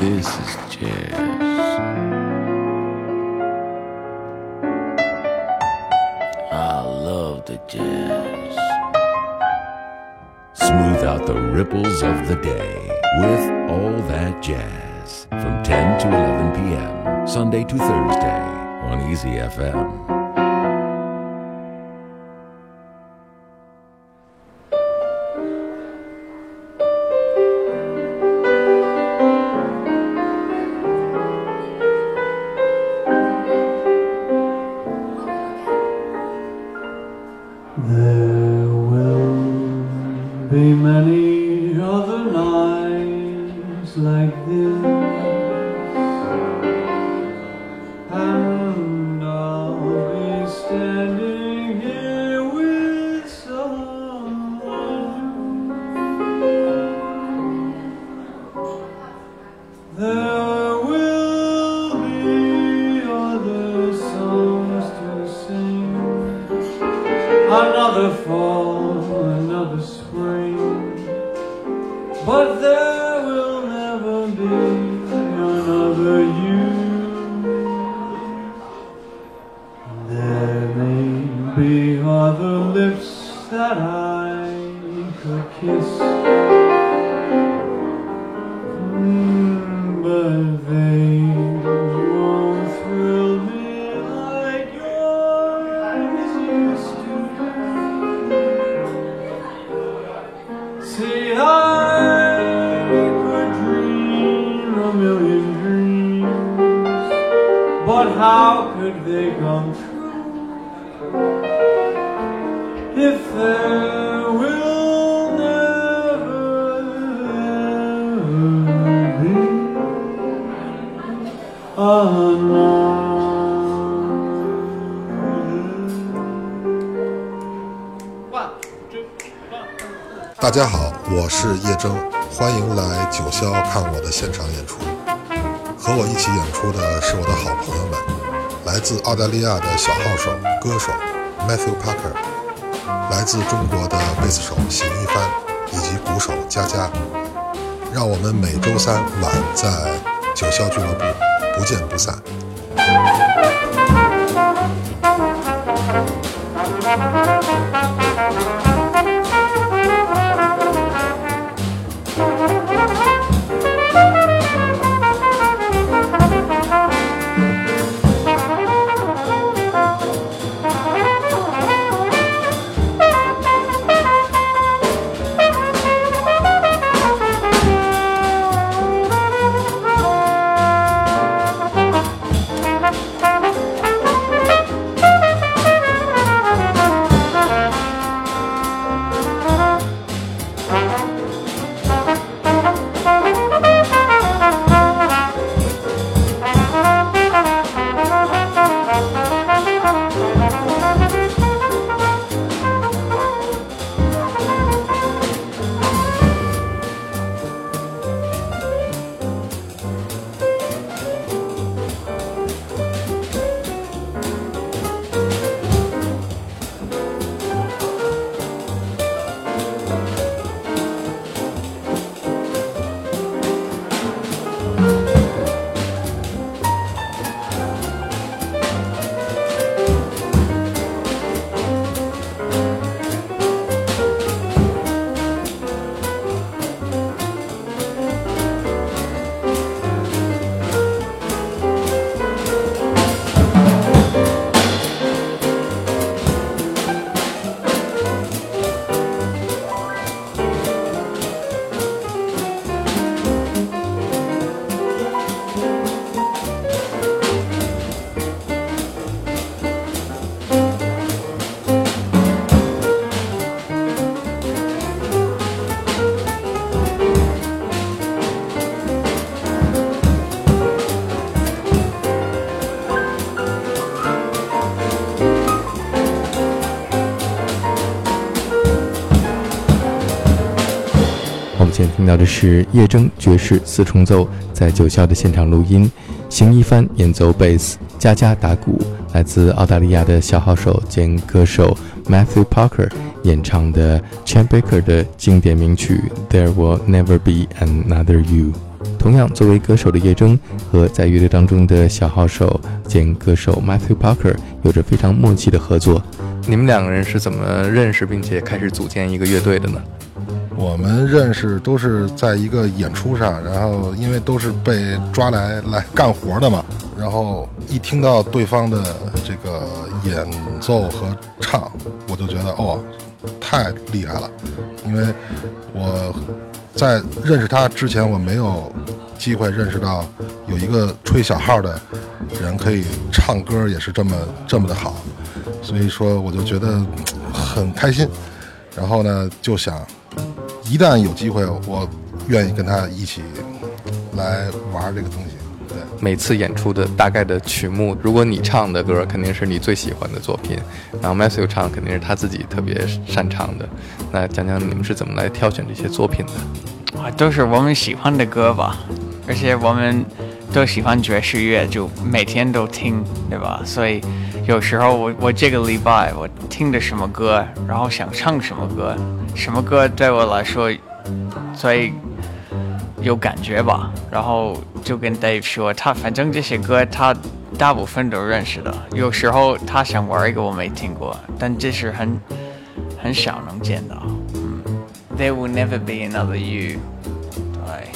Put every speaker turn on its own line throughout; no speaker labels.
This is jazz. I love the jazz. Smooth out the ripples of the day with all that jazz from 10 to 11 p.m. Sunday to Thursday on Easy FM. How could they go？
大家好，我是叶铮，欢迎来九霄看我的现场演出。和我一起演出的是我的好朋友，来自澳大利亚的小号手、歌手 Matthew Parker，来自中国的贝斯手邢一帆，以及鼓手佳佳。让我们每周三晚在九霄俱乐部不见不散。
到的是叶铮爵士四重奏在九霄的现场录音，邢一帆演奏贝斯，佳佳打鼓，来自澳大利亚的小号手兼歌手 Matthew Parker 演唱的 Chet Baker 的经典名曲《There Will Never Be Another You》。同样，作为歌手的叶铮和在乐队当中的小号手兼歌手 Matthew Parker 有着非常默契的合作。你们两个人是怎么认识并且开始组建一个乐队的呢？
我们认识都是在一个演出上，然后因为都是被抓来来干活的嘛，然后一听到对方的这个演奏和唱，我就觉得哦，太厉害了，因为我。在认识他之前，我没有机会认识到有一个吹小号的人可以唱歌，也是这么这么的好，所以说我就觉得很开心。然后呢，就想一旦有机会，我愿意跟他一起来玩这个东西。对，
每次演出的大概的曲目，如果你唱的歌肯定是你最喜欢的作品，然后 Matthew 唱肯定是他自己特别擅长的。那讲讲你们是怎么来挑选这些作品的？
啊，都是我们喜欢的歌吧，而且我们都喜欢爵士乐，就每天都听，对吧？所以有时候我我这个礼拜我听的什么歌，然后想唱什么歌，什么歌对我来说最有感觉吧，然后就跟 Dave 说，他反正这些歌他大部分都认识的，有时候他想玩一个我没听过，但这是很很少能见到。there will never be another you.
对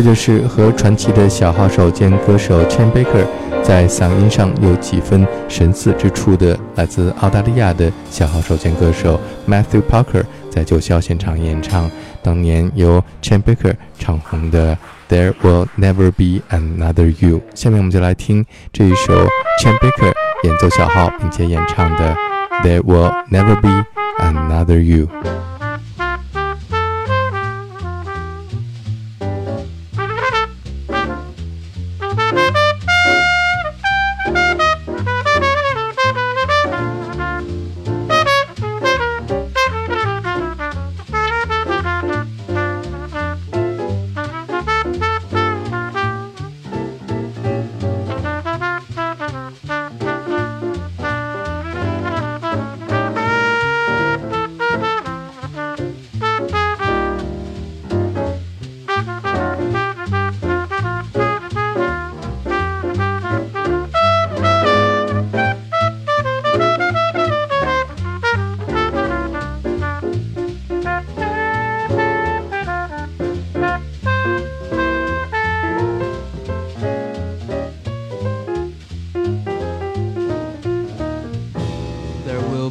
这就是和传奇的小号手兼歌手 Chan Baker 在嗓音上有几分神似之处的，来自澳大利亚的小号手兼歌手 Matthew Parker 在九霄现场演唱当年由 Chan Baker 唱红的 There Will Never Be Another You。下面我们就来听这一首 Chan Baker 演奏小号并且演唱的 There Will Never Be Another You。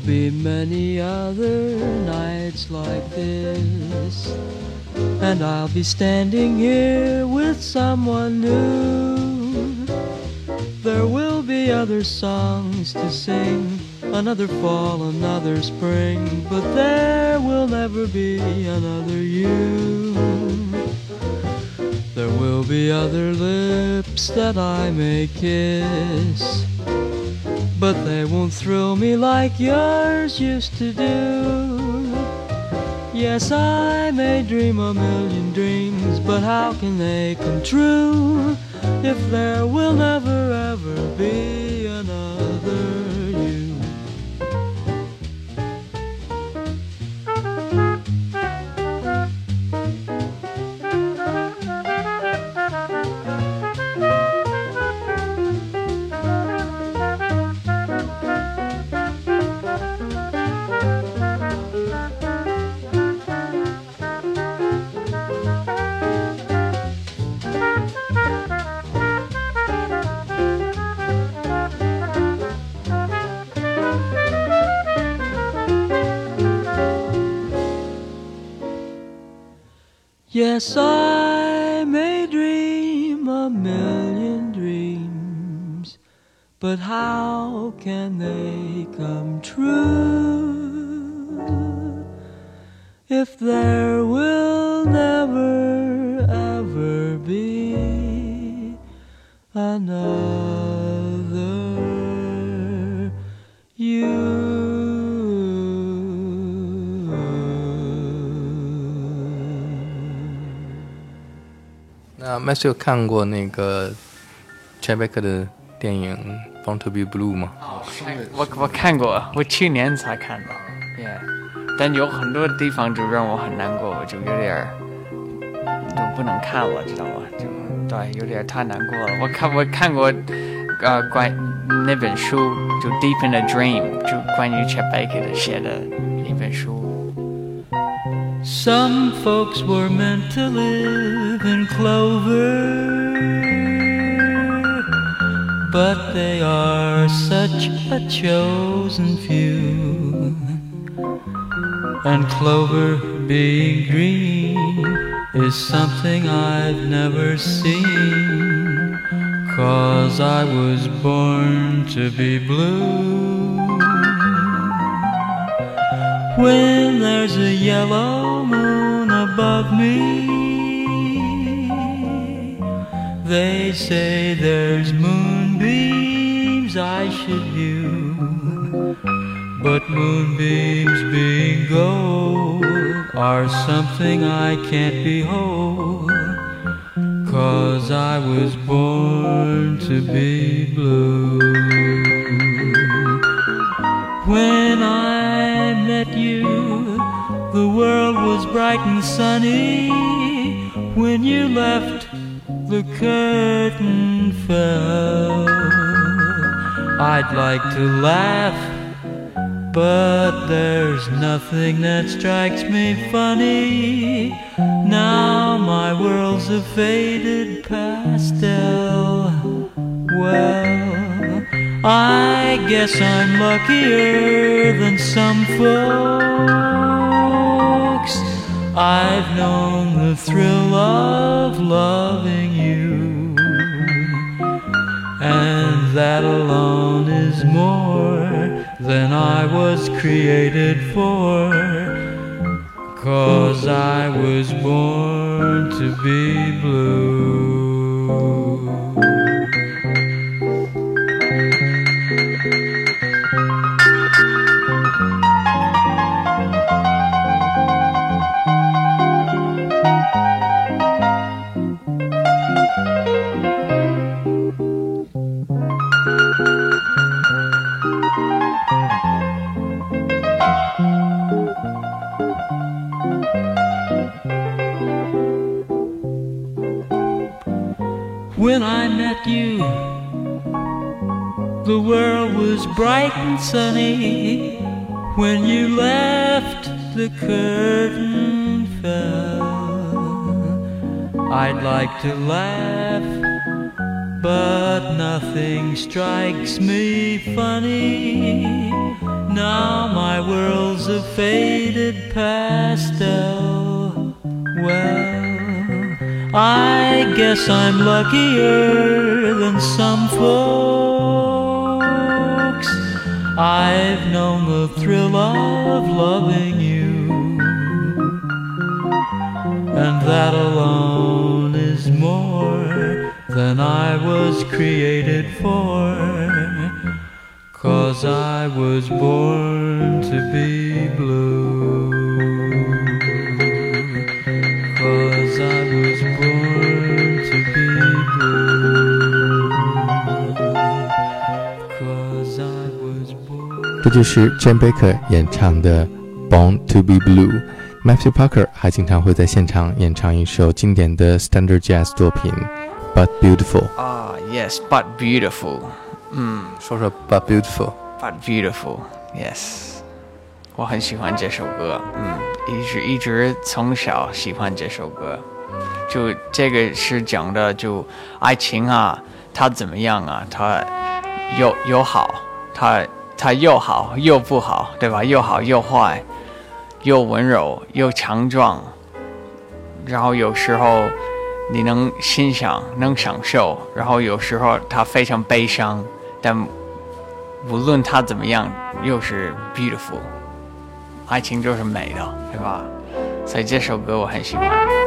be many other nights like this. And I'll be standing here with someone new. There will be other songs to sing, another fall, another spring, but there will never be another you. There will be other lips that I may kiss but they won't thrill me like yours used to do. Yes, I may dream a million dreams, but how can they come true if there will never ever be another Yes, I may dream a million dreams, but how can they come
麦穗有看过那个 c h a b e k 的电影《Born to Be Blue》吗？
哦我我看过，我去年才看的，yeah，但有很多地方就让我很难过，我就有点儿就不能看了，知道吗？就对，有点太难过了。我看我看过，呃，关那本书就《Deep in a Dream》，就关于 Chet Baker 的写的一本书。
Some folks were meant to live in clover, but they are such a chosen few. And clover being green is something I've never seen, cause I was born to be blue. When there's a yellow moon above me, they say there's moonbeams I should view. But moonbeams being gold are something I can't behold. Cause I was born to be blue. When I met you, the world was bright and sunny. When you left, the curtain fell. I'd like to laugh, but there's nothing that strikes me funny. Now my world's a faded pastel. Well, I guess I'm luckier than some folks. I've known the thrill of loving you, and that alone is more than I was created for. Cause I was born to be blue. Was bright and sunny. When you left, the curtain fell. I'd like to laugh, but nothing strikes me funny. Now my world's a faded pastel. Well, I guess I'm luckier than some folks. I've known the thrill of loving you, and that alone is more than I was created for. Cause I was born to be blue.
这就是 Jane Baker 演唱的《Born to Be Blue》。Matthew Parker 还经常会在现场演唱一首经典的 standard jazz 作品《But Beautiful》。
啊、yes，but beautiful，嗯
说说《But Beautiful》。
but beautiful，yes，我很喜欢这首歌，嗯，一直一直从小喜欢这首歌，就这个是讲的就爱情啊，它怎么样啊？它有有好，它它又好又不好，对吧？又好又坏，又温柔又强壮，然后有时候你能欣赏能享受，然后有时候它非常悲伤，但无论它怎么样，又是 beautiful，爱情就是美的，对吧？所以这首歌我很喜欢。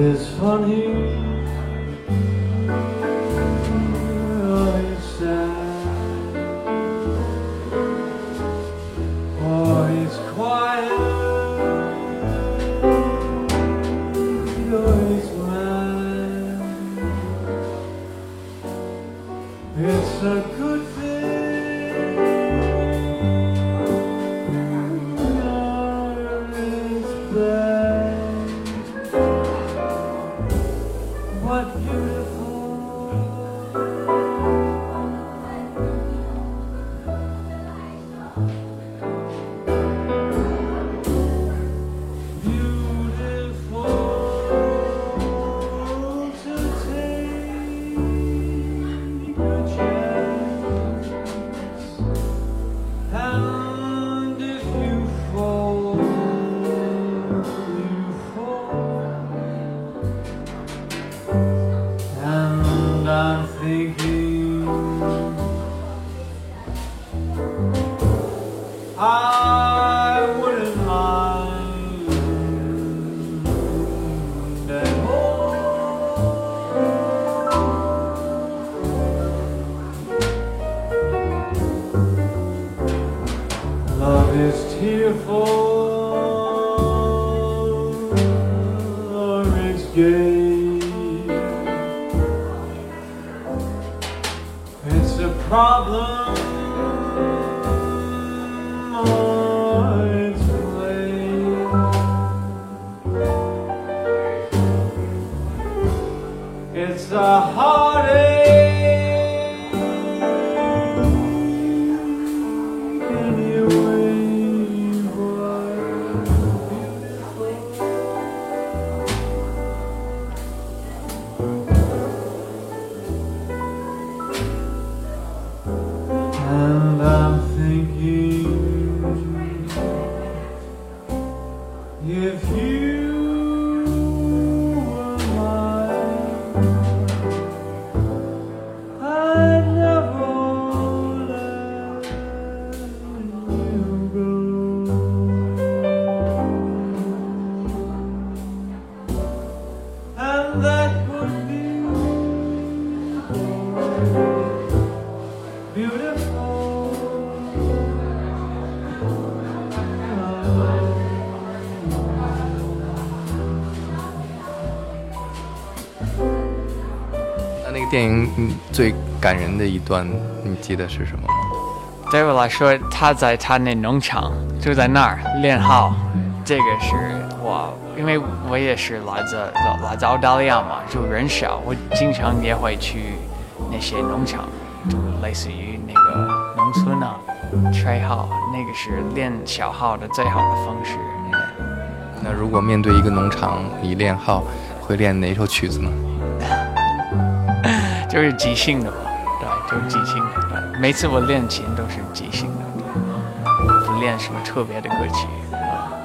Is funny. beautiful 那个
电影最感人的一段你记得是什么
对我来说他在他那农场就在那儿练号这个是我因为我也是来自来自澳大利亚嘛就人少我经常也会去那些农场，就类似于那个农村啊，吹号，那个是练小号的最好的方式。
那如果面对一个农场，你练号会练哪首曲子呢？
就是即兴的吧，对，就是即兴的。对每次我练琴都是即兴的，不练什么特别的歌曲。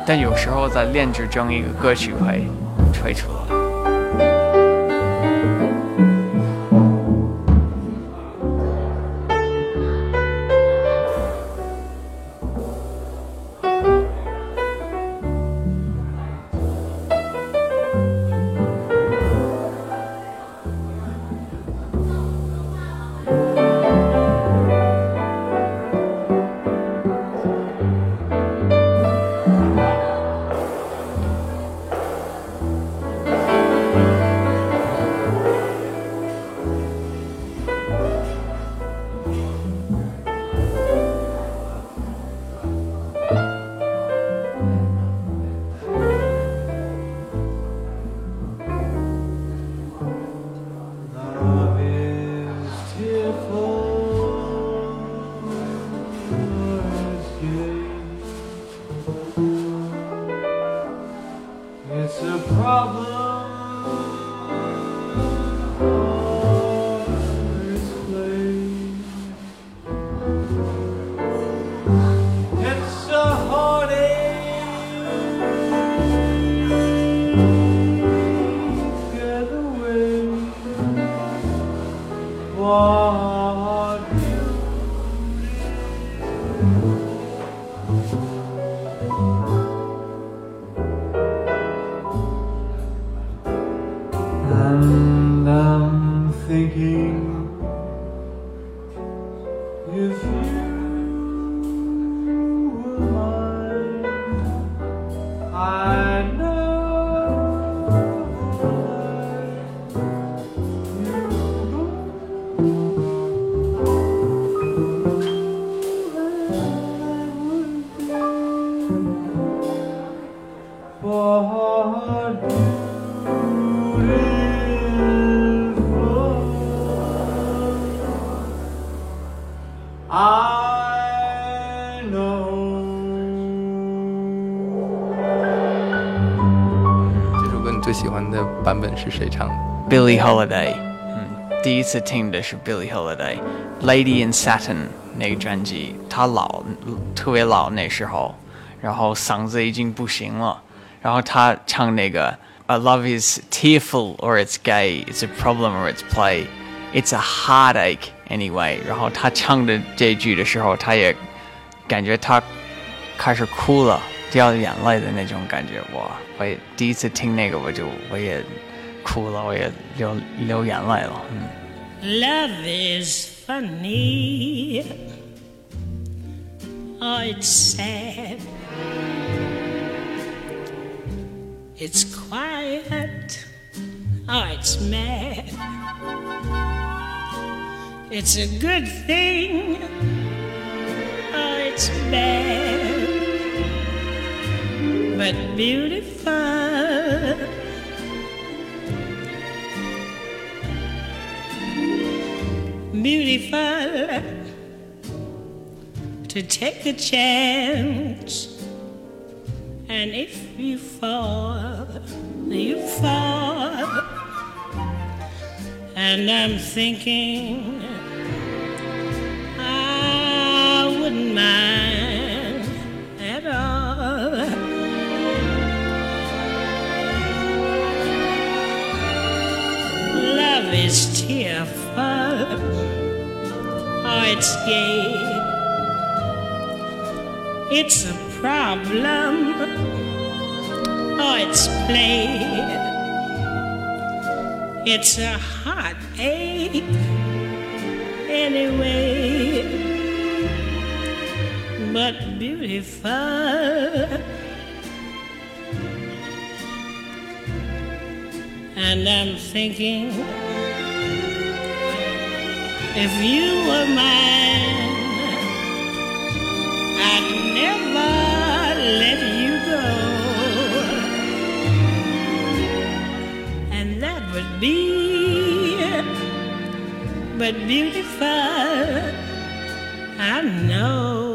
但有时候在练之中，一个歌曲会吹出来。
版本是谁唱的？
Billie Holiday，嗯，第一次听的是 Billie Holiday，《Lady in Satin》那个专辑，她老特别老那时候，然后嗓子已经不行了，然后她唱那个 A love is tearful or it's gay, it's a problem or it's play, it's a heartache anyway。然后她唱的这句的时候，她也感觉她开始哭了， 掉眼泪的那种感觉。哇，我也第一次听那个，我就我也哭了，我也流流眼泪了。嗯。
Love is funny. Oh, it's sad. It's quiet. Oh, it's mad. It's a good thing. Oh, it's bad. But beautiful. beautiful to take a chance. And if you fall, you fall. And I'm thinking is tearful, oh, it's gay. It's a problem, oh, it's play. It's a heartache, anyway. But beautiful. And I'm thinking If you were mine, I'd never let you go. And that would be but beautiful. I know.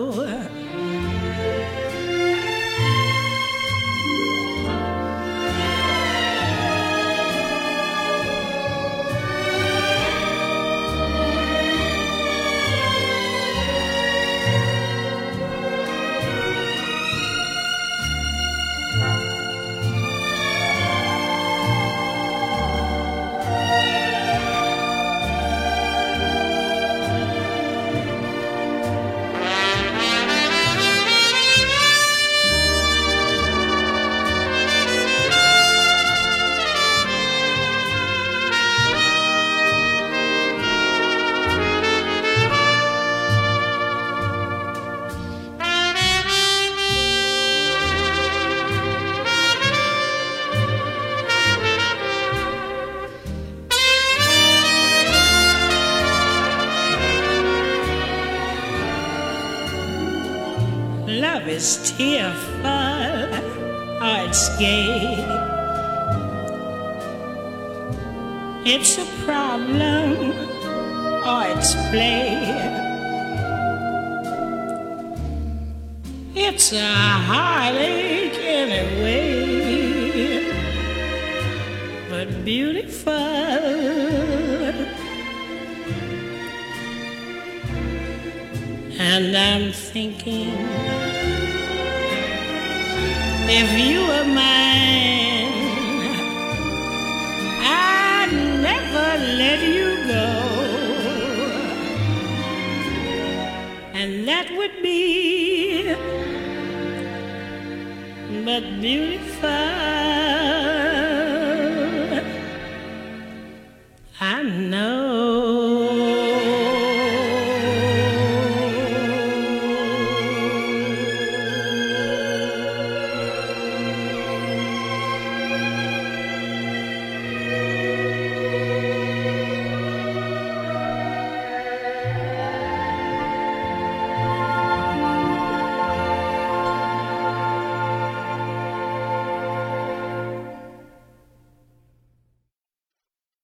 Gay. It's a problem or it's play. It's a heartache anyway, but beautiful. And I'm thinking if you were mine, I'd never let you go. And that would be but beautiful.